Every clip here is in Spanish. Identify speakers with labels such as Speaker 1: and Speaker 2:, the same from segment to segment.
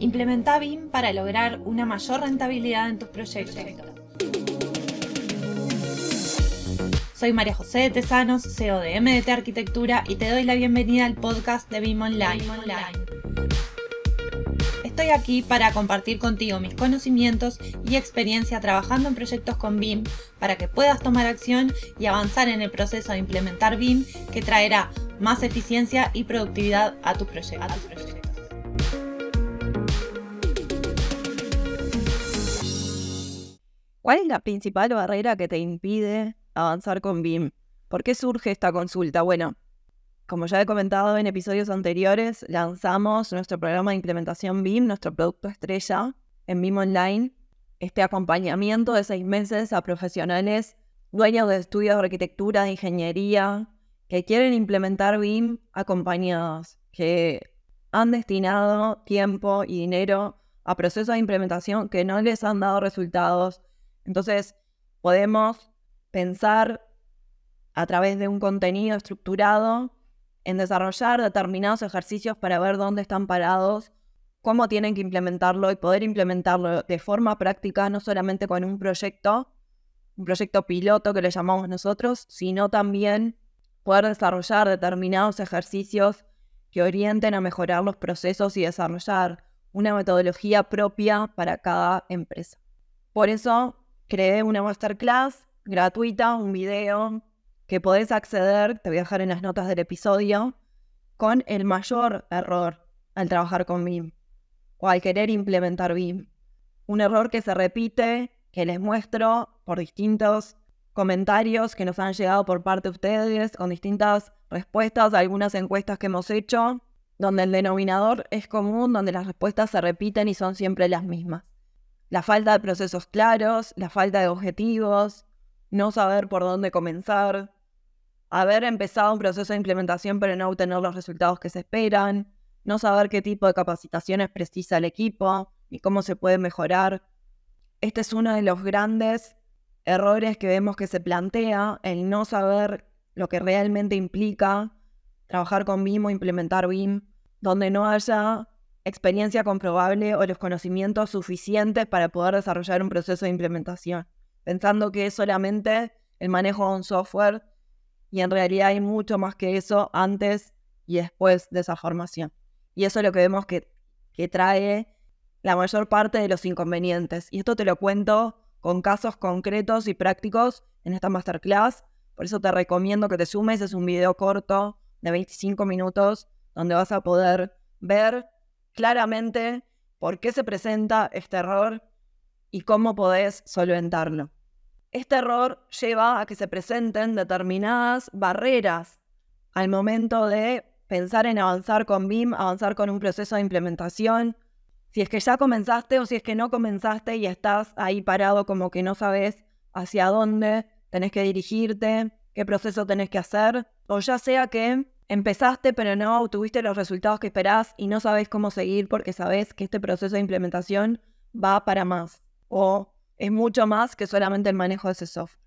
Speaker 1: Implementa BIM para lograr una mayor rentabilidad en tus proyectos. Soy María José de Tesanos, CEO de MDT Arquitectura y te doy la bienvenida al podcast de BIM Online. Estoy aquí para compartir contigo mis conocimientos y experiencia trabajando en proyectos con BIM para que puedas tomar acción y avanzar en el proceso de implementar BIM que traerá más eficiencia y productividad a tus proyectos.
Speaker 2: ¿Cuál es la principal barrera que te impide avanzar con BIM? ¿Por qué surge esta consulta? Bueno, como ya he comentado en episodios anteriores, lanzamos nuestro programa de implementación BIM, nuestro producto estrella en BIM Online, este acompañamiento de seis meses a profesionales dueños de estudios de arquitectura, de ingeniería, que quieren implementar BIM acompañados, que han destinado tiempo y dinero a procesos de implementación que no les han dado resultados. Entonces, podemos pensar a través de un contenido estructurado en desarrollar determinados ejercicios para ver dónde están parados, cómo tienen que implementarlo y poder implementarlo de forma práctica, no solamente con un proyecto, un proyecto piloto que le llamamos nosotros, sino también poder desarrollar determinados ejercicios que orienten a mejorar los procesos y desarrollar una metodología propia para cada empresa. Por eso creé una masterclass gratuita, un video que podés acceder, te voy a dejar en las notas del episodio, con el mayor error al trabajar con BIM o al querer implementar BIM. Un error que se repite, que les muestro por distintos comentarios que nos han llegado por parte de ustedes, con distintas respuestas a algunas encuestas que hemos hecho, donde el denominador es común, donde las respuestas se repiten y son siempre las mismas. La falta de procesos claros, la falta de objetivos, no saber por dónde comenzar, haber empezado un proceso de implementación pero no obtener los resultados que se esperan, no saber qué tipo de capacitaciones precisa el equipo y cómo se puede mejorar. Este es uno de los grandes errores que vemos que se plantea, el no saber lo que realmente implica trabajar con BIM o implementar BIM, donde no haya experiencia comprobable o los conocimientos suficientes para poder desarrollar un proceso de implementación, pensando que es solamente el manejo de un software y en realidad hay mucho más que eso antes y después de esa formación. Y eso es lo que vemos que, que trae la mayor parte de los inconvenientes. Y esto te lo cuento con casos concretos y prácticos en esta masterclass. Por eso te recomiendo que te sumes. Es un video corto de 25 minutos donde vas a poder ver claramente por qué se presenta este error y cómo podés solventarlo. Este error lleva a que se presenten determinadas barreras al momento de pensar en avanzar con BIM, avanzar con un proceso de implementación, si es que ya comenzaste o si es que no comenzaste y estás ahí parado como que no sabes hacia dónde tenés que dirigirte, qué proceso tenés que hacer, o ya sea que empezaste pero no obtuviste los resultados que esperás y no sabes cómo seguir porque sabes que este proceso de implementación va para más o es mucho más que solamente el manejo de ese software,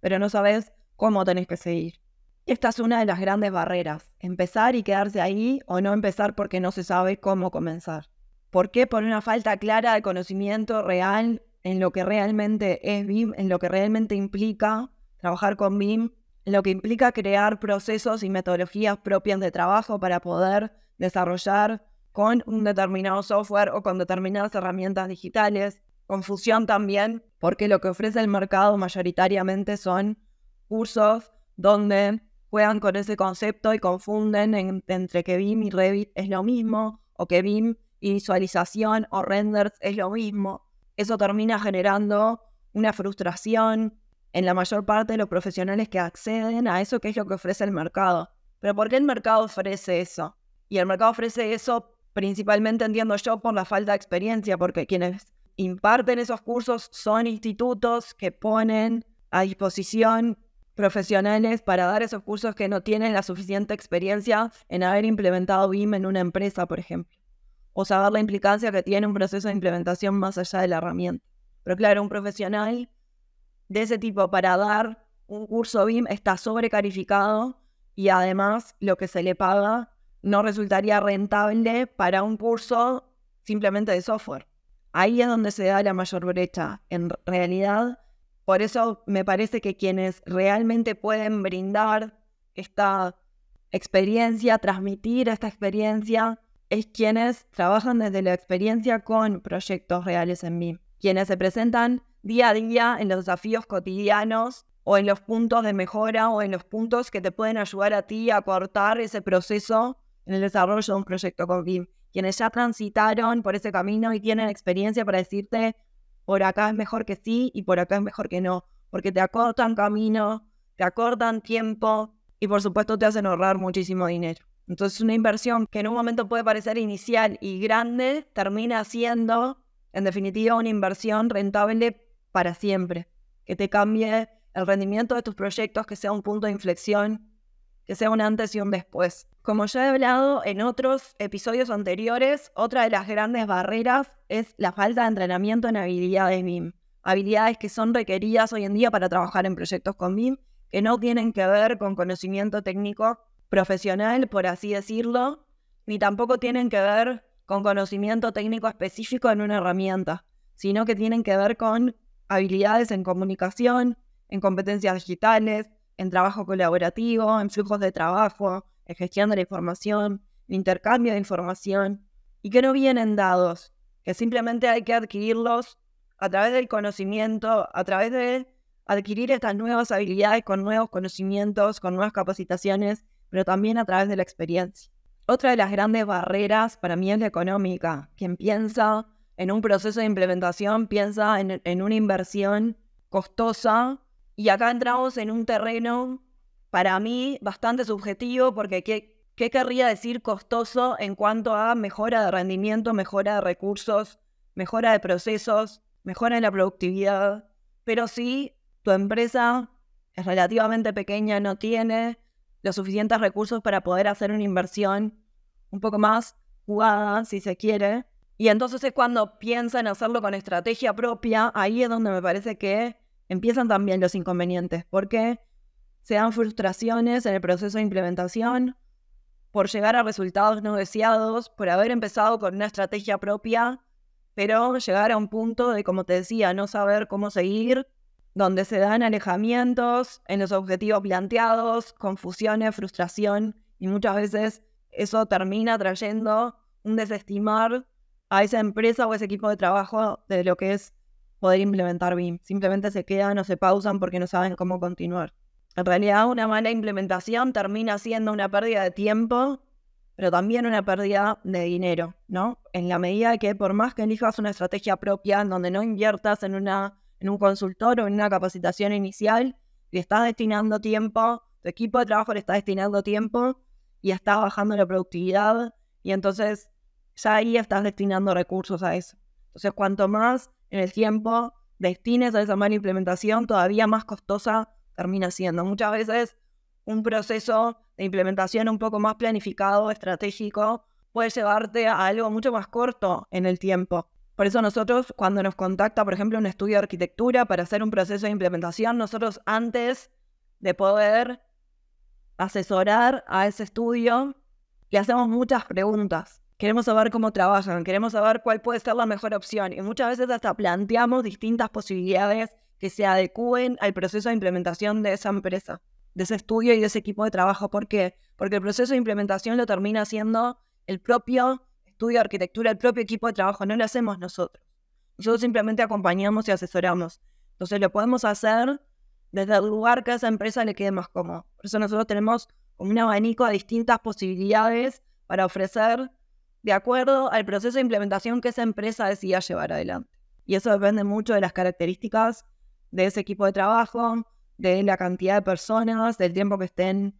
Speaker 2: pero no sabes cómo tenés que seguir. Esta es una de las grandes barreras, empezar y quedarse ahí o no empezar porque no se sabe cómo comenzar. ¿Por qué? Por una falta clara de conocimiento real en lo que realmente es BIM, en lo que realmente implica trabajar con BIM, lo que implica crear procesos y metodologías propias de trabajo para poder desarrollar con un determinado software o con determinadas herramientas digitales. Confusión también, porque lo que ofrece el mercado mayoritariamente son cursos donde juegan con ese concepto y confunden entre que BIM y Revit es lo mismo o que BIM y visualización o renders es lo mismo. Eso termina generando una frustración en la mayor parte de los profesionales que acceden a eso que es lo que ofrece el mercado. Pero ¿por qué el mercado ofrece eso? Y el mercado ofrece eso principalmente, entiendo yo, por la falta de experiencia, porque quienes imparten esos cursos son institutos que ponen a disposición profesionales para dar esos cursos que no tienen la suficiente experiencia en haber implementado BIM en una empresa, por ejemplo o saber la implicancia que tiene un proceso de implementación más allá de la herramienta. Pero claro, un profesional de ese tipo para dar un curso BIM está sobrecalificado y además lo que se le paga no resultaría rentable para un curso simplemente de software. Ahí es donde se da la mayor brecha. En realidad, por eso me parece que quienes realmente pueden brindar esta experiencia, transmitir esta experiencia, es quienes trabajan desde la experiencia con proyectos reales en mí, quienes se presentan día a día en los desafíos cotidianos o en los puntos de mejora o en los puntos que te pueden ayudar a ti a cortar ese proceso en el desarrollo de un proyecto con. Quienes ya transitaron por ese camino y tienen experiencia para decirte, por acá es mejor que sí y por acá es mejor que no, porque te acortan camino, te acortan tiempo y por supuesto te hacen ahorrar muchísimo dinero. Entonces una inversión que en un momento puede parecer inicial y grande, termina siendo, en definitiva, una inversión rentable para siempre, que te cambie el rendimiento de tus proyectos, que sea un punto de inflexión, que sea un antes y un después. Como ya he hablado en otros episodios anteriores, otra de las grandes barreras es la falta de entrenamiento en habilidades BIM. Habilidades que son requeridas hoy en día para trabajar en proyectos con BIM, que no tienen que ver con conocimiento técnico profesional, por así decirlo, ni tampoco tienen que ver con conocimiento técnico específico en una herramienta, sino que tienen que ver con habilidades en comunicación, en competencias digitales, en trabajo colaborativo, en flujos de trabajo, en gestión de la información, en intercambio de información, y que no vienen dados, que simplemente hay que adquirirlos a través del conocimiento, a través de adquirir estas nuevas habilidades con nuevos conocimientos, con nuevas capacitaciones pero también a través de la experiencia. Otra de las grandes barreras para mí es la económica. Quien piensa en un proceso de implementación piensa en, una inversión costosa y acá entramos en un terreno para mí bastante subjetivo porque ¿qué, ¿qué querría decir costoso en cuanto a mejora de rendimiento, mejora de recursos, mejora de procesos, mejora en la productividad? Pero si tu empresa es relativamente pequeña, no tiene los suficientes recursos para poder hacer una inversión un poco más jugada, si se quiere. Y entonces es cuando piensan hacerlo con estrategia propia, ahí es donde me parece que empiezan también los inconvenientes, porque se dan frustraciones en el proceso de implementación por llegar a resultados no deseados, por haber empezado con una estrategia propia, pero llegar a un punto de, como te decía, no saber cómo seguir donde se dan alejamientos en los objetivos planteados, confusiones, frustración, y muchas veces eso termina trayendo un desestimar a esa empresa o ese equipo de trabajo de lo que es poder implementar BIM. Simplemente se quedan o se pausan porque no saben cómo continuar. En realidad, una mala implementación termina siendo una pérdida de tiempo, pero también una pérdida de dinero, ¿no? En la medida que por más que elijas una estrategia propia en donde no inviertas en una en un consultor o en una capacitación inicial, le estás destinando tiempo, tu equipo de trabajo le está destinando tiempo y está bajando la productividad y entonces ya ahí estás destinando recursos a eso. Entonces, cuanto más en el tiempo destines a esa mala implementación, todavía más costosa termina siendo. Muchas veces un proceso de implementación un poco más planificado, estratégico, puede llevarte a algo mucho más corto en el tiempo. Por eso nosotros, cuando nos contacta, por ejemplo, un estudio de arquitectura para hacer un proceso de implementación, nosotros antes de poder asesorar a ese estudio, le hacemos muchas preguntas. Queremos saber cómo trabajan, queremos saber cuál puede ser la mejor opción y muchas veces hasta planteamos distintas posibilidades que se adecúen al proceso de implementación de esa empresa, de ese estudio y de ese equipo de trabajo. ¿Por qué? Porque el proceso de implementación lo termina haciendo el propio estudio de arquitectura, el propio equipo de trabajo, no lo hacemos nosotros. Nosotros simplemente acompañamos y asesoramos. Entonces lo podemos hacer desde el lugar que a esa empresa le quede más cómodo. Por eso nosotros tenemos un abanico de distintas posibilidades para ofrecer de acuerdo al proceso de implementación que esa empresa decida llevar adelante. Y eso depende mucho de las características de ese equipo de trabajo, de la cantidad de personas, del tiempo que estén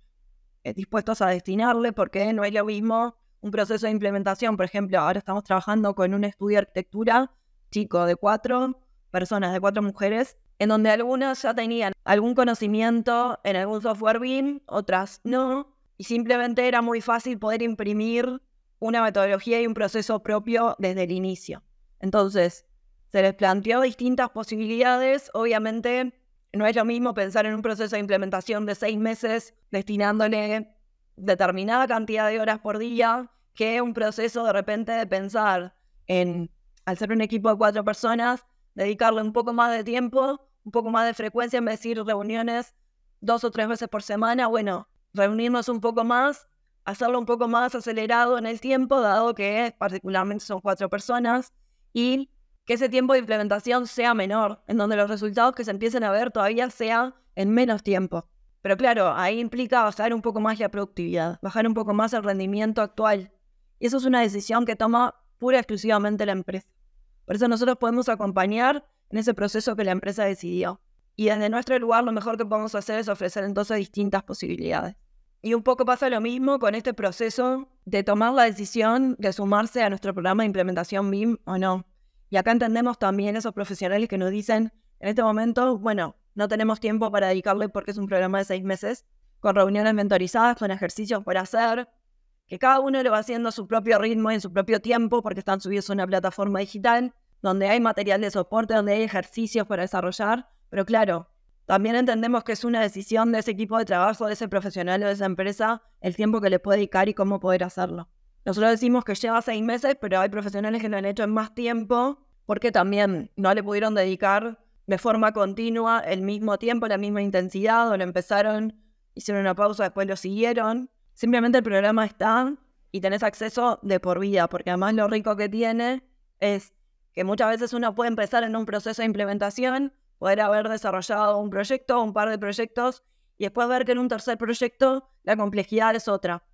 Speaker 2: eh, dispuestos a destinarle, porque no es lo mismo un proceso de implementación. Por ejemplo, ahora estamos trabajando con un estudio de arquitectura chico de cuatro personas, de cuatro mujeres, en donde algunas ya tenían algún conocimiento en algún software BIM, otras no, y simplemente era muy fácil poder imprimir una metodología y un proceso propio desde el inicio. Entonces, se les planteó distintas posibilidades, obviamente no es lo mismo pensar en un proceso de implementación de seis meses destinándole determinada cantidad de horas por día que un proceso de repente de pensar en, al ser un equipo de cuatro personas, dedicarle un poco más de tiempo, un poco más de frecuencia, en vez de decir reuniones dos o tres veces por semana, bueno, reunirnos un poco más, hacerlo un poco más acelerado en el tiempo, dado que particularmente son cuatro personas, y que ese tiempo de implementación sea menor, en donde los resultados que se empiecen a ver todavía sean en menos tiempo. Pero claro, ahí implica bajar un poco más la productividad, bajar un poco más el rendimiento actual. Y eso es una decisión que toma pura y exclusivamente la empresa. Por eso nosotros podemos acompañar en ese proceso que la empresa decidió. Y desde nuestro lugar lo mejor que podemos hacer es ofrecer entonces distintas posibilidades. Y un poco pasa lo mismo con este proceso de tomar la decisión de sumarse a nuestro programa de implementación BIM o no. Y acá entendemos también esos profesionales que nos dicen, en este momento, bueno, no tenemos tiempo para dedicarle porque es un programa de seis meses, con reuniones mentorizadas, con ejercicios por hacer, que cada uno lo va haciendo a su propio ritmo y en su propio tiempo porque están subidos a una plataforma digital donde hay material de soporte, donde hay ejercicios para desarrollar, pero claro, también entendemos que es una decisión de ese equipo de trabajo, de ese profesional o de esa empresa, el tiempo que le puede dedicar y cómo poder hacerlo. Nosotros decimos que lleva seis meses, pero hay profesionales que lo han hecho en más tiempo porque también no le pudieron dedicar de forma continua el mismo tiempo, la misma intensidad, o lo empezaron, hicieron una pausa, después lo siguieron. Simplemente el programa está y tenés acceso de por vida, porque además lo rico que tiene es que muchas veces uno puede empezar en un proceso de implementación, poder haber desarrollado un proyecto, un par de proyectos, y después ver que en un tercer proyecto la complejidad es otra,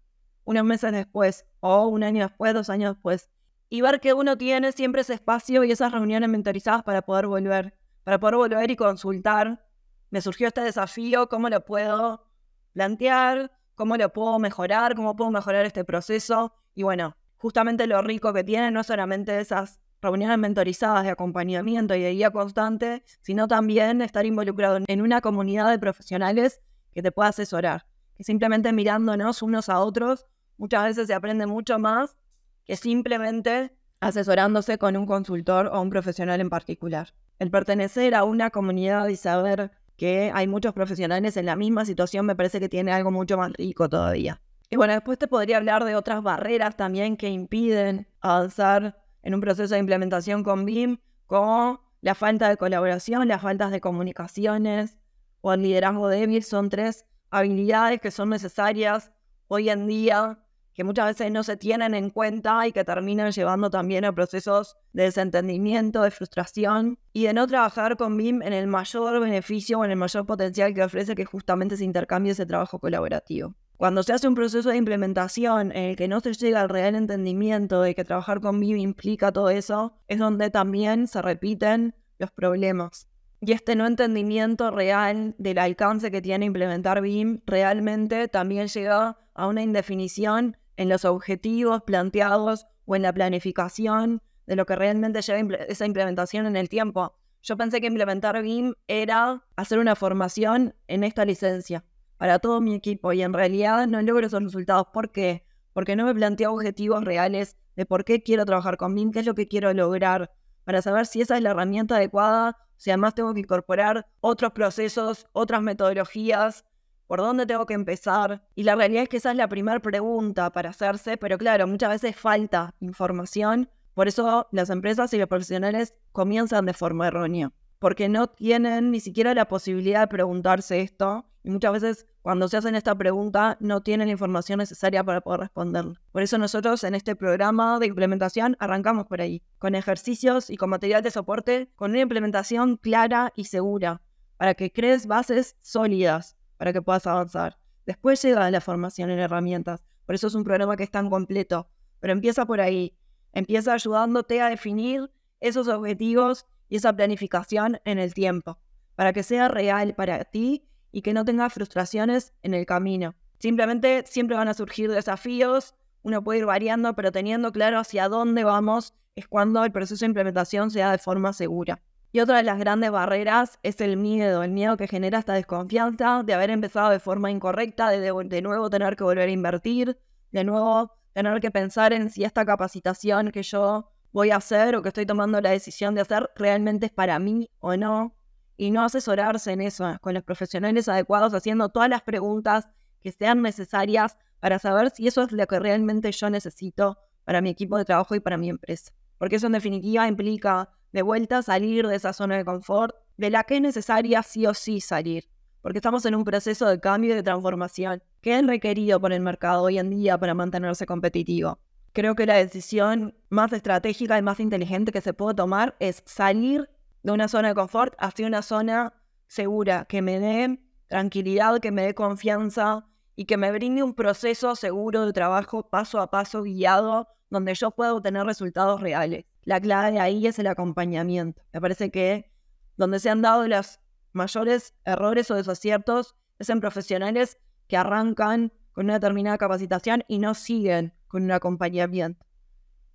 Speaker 2: unos meses después, o un año después, dos años después. Y ver que uno tiene siempre ese espacio y esas reuniones mentorizadas para poder volver, para poder volver y consultar. Me surgió este desafío, ¿cómo lo puedo plantear? ¿Cómo lo puedo mejorar? ¿Cómo puedo mejorar este proceso? Y bueno, justamente lo rico que tiene no solamente esas reuniones mentorizadas de acompañamiento y de guía constante, sino también estar involucrado en una comunidad de profesionales que te pueda asesorar. Que simplemente mirándonos unos a otros, muchas veces se aprende mucho más que simplemente asesorándose con un consultor o un profesional en particular. El pertenecer a una comunidad y saber que hay muchos profesionales en la misma situación me parece que tiene algo mucho más rico todavía. Y bueno, después te podría hablar de otras barreras también que impiden avanzar en un proceso de implementación con BIM, como la falta de colaboración, las faltas de comunicaciones o el liderazgo débil, son tres habilidades que son necesarias hoy en día, que muchas veces no se tienen en cuenta y que terminan llevando también a procesos de desentendimiento, de frustración y de no trabajar con BIM en el mayor beneficio o en el mayor potencial que ofrece que justamente se intercambie ese trabajo colaborativo. Cuando se hace un proceso de implementación en el que no se llega al real entendimiento de que trabajar con BIM implica todo eso, es donde también se repiten los problemas. Y este no entendimiento real del alcance que tiene implementar BIM realmente también llega a una indefinición en los objetivos planteados o en la planificación de lo que realmente lleva esa implementación en el tiempo. Yo pensé que implementar BIM era hacer una formación en esta licencia para todo mi equipo y en realidad no logro esos resultados. ¿Por qué? Porque no me planteo objetivos reales de por qué quiero trabajar con BIM, qué es lo que quiero lograr, para saber si esa es la herramienta adecuada, si además tengo que incorporar otros procesos, otras metodologías, por dónde tengo que empezar. Y la realidad es que esa es la primera pregunta para hacerse, pero claro, muchas veces falta información, por eso las empresas y los profesionales comienzan de forma errónea porque no tienen ni siquiera la posibilidad de preguntarse esto. Y muchas veces cuando se hacen esta pregunta no tienen la información necesaria para poder responder. Por eso nosotros en este programa de implementación arrancamos por ahí, con ejercicios y con material de soporte, con una implementación clara y segura, para que crees bases sólidas para que puedas avanzar. Después llega la formación en herramientas. Por eso es un programa que es tan completo. Pero empieza por ahí. Empieza ayudándote a definir esos objetivos y esa planificación en el tiempo, para que sea real para ti y que no tengas frustraciones en el camino. Simplemente siempre van a surgir desafíos, uno puede ir variando, pero teniendo claro hacia dónde vamos es cuando el proceso de implementación sea de forma segura. Y otra de las grandes barreras es el miedo, el miedo que genera esta desconfianza de haber empezado de forma incorrecta, de, de nuevo tener que volver a invertir, de nuevo tener que pensar en si esta capacitación que yo voy a hacer o que estoy tomando la decisión de hacer realmente es para mí o no. Y no asesorarse en eso, con los profesionales adecuados, haciendo todas las preguntas que sean necesarias para saber si eso es lo que realmente yo necesito para mi equipo de trabajo y para mi empresa. porque eso en definitiva implica de vuelta salir de esa zona de confort, de la que es necesaria sí o sí salir, porque estamos en un proceso de cambio y de transformación que es requerido por el mercado hoy en día para mantenerse competitivo. Creo que la decisión más estratégica y más inteligente que se puede tomar es salir de una zona de confort hacia una zona segura, que me dé tranquilidad, que me dé confianza y que me brinde un proceso seguro de trabajo paso a paso guiado donde yo pueda obtener resultados reales. La clave ahí es el acompañamiento. Me parece que donde se han dado los mayores errores o desaciertos es en profesionales que arrancan con una determinada capacitación y no siguen con un acompañamiento.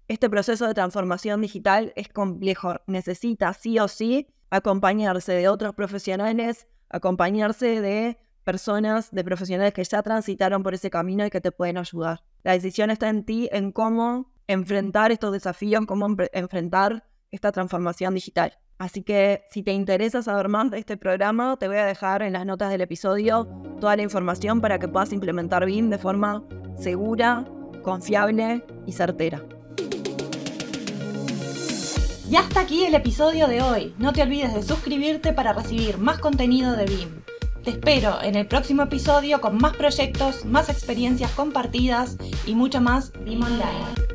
Speaker 2: Este proceso de transformación digital es complejo, necesita sí o sí acompañarse de otros profesionales, acompañarse de personas, de profesionales que ya transitaron por ese camino y que te pueden ayudar. La decisión está en ti, en cómo enfrentar estos desafíos, cómo enfrentar esta transformación digital. Así que si te interesa saber más de este programa, te voy a dejar en las notas del episodio toda la información para que puedas implementar BIM de forma segura, confiable y certera.
Speaker 1: Y hasta aquí el episodio de hoy. No te olvides de suscribirte para recibir más contenido de BIM. Te espero en el próximo episodio con más proyectos, más experiencias compartidas y mucho más BIM Online.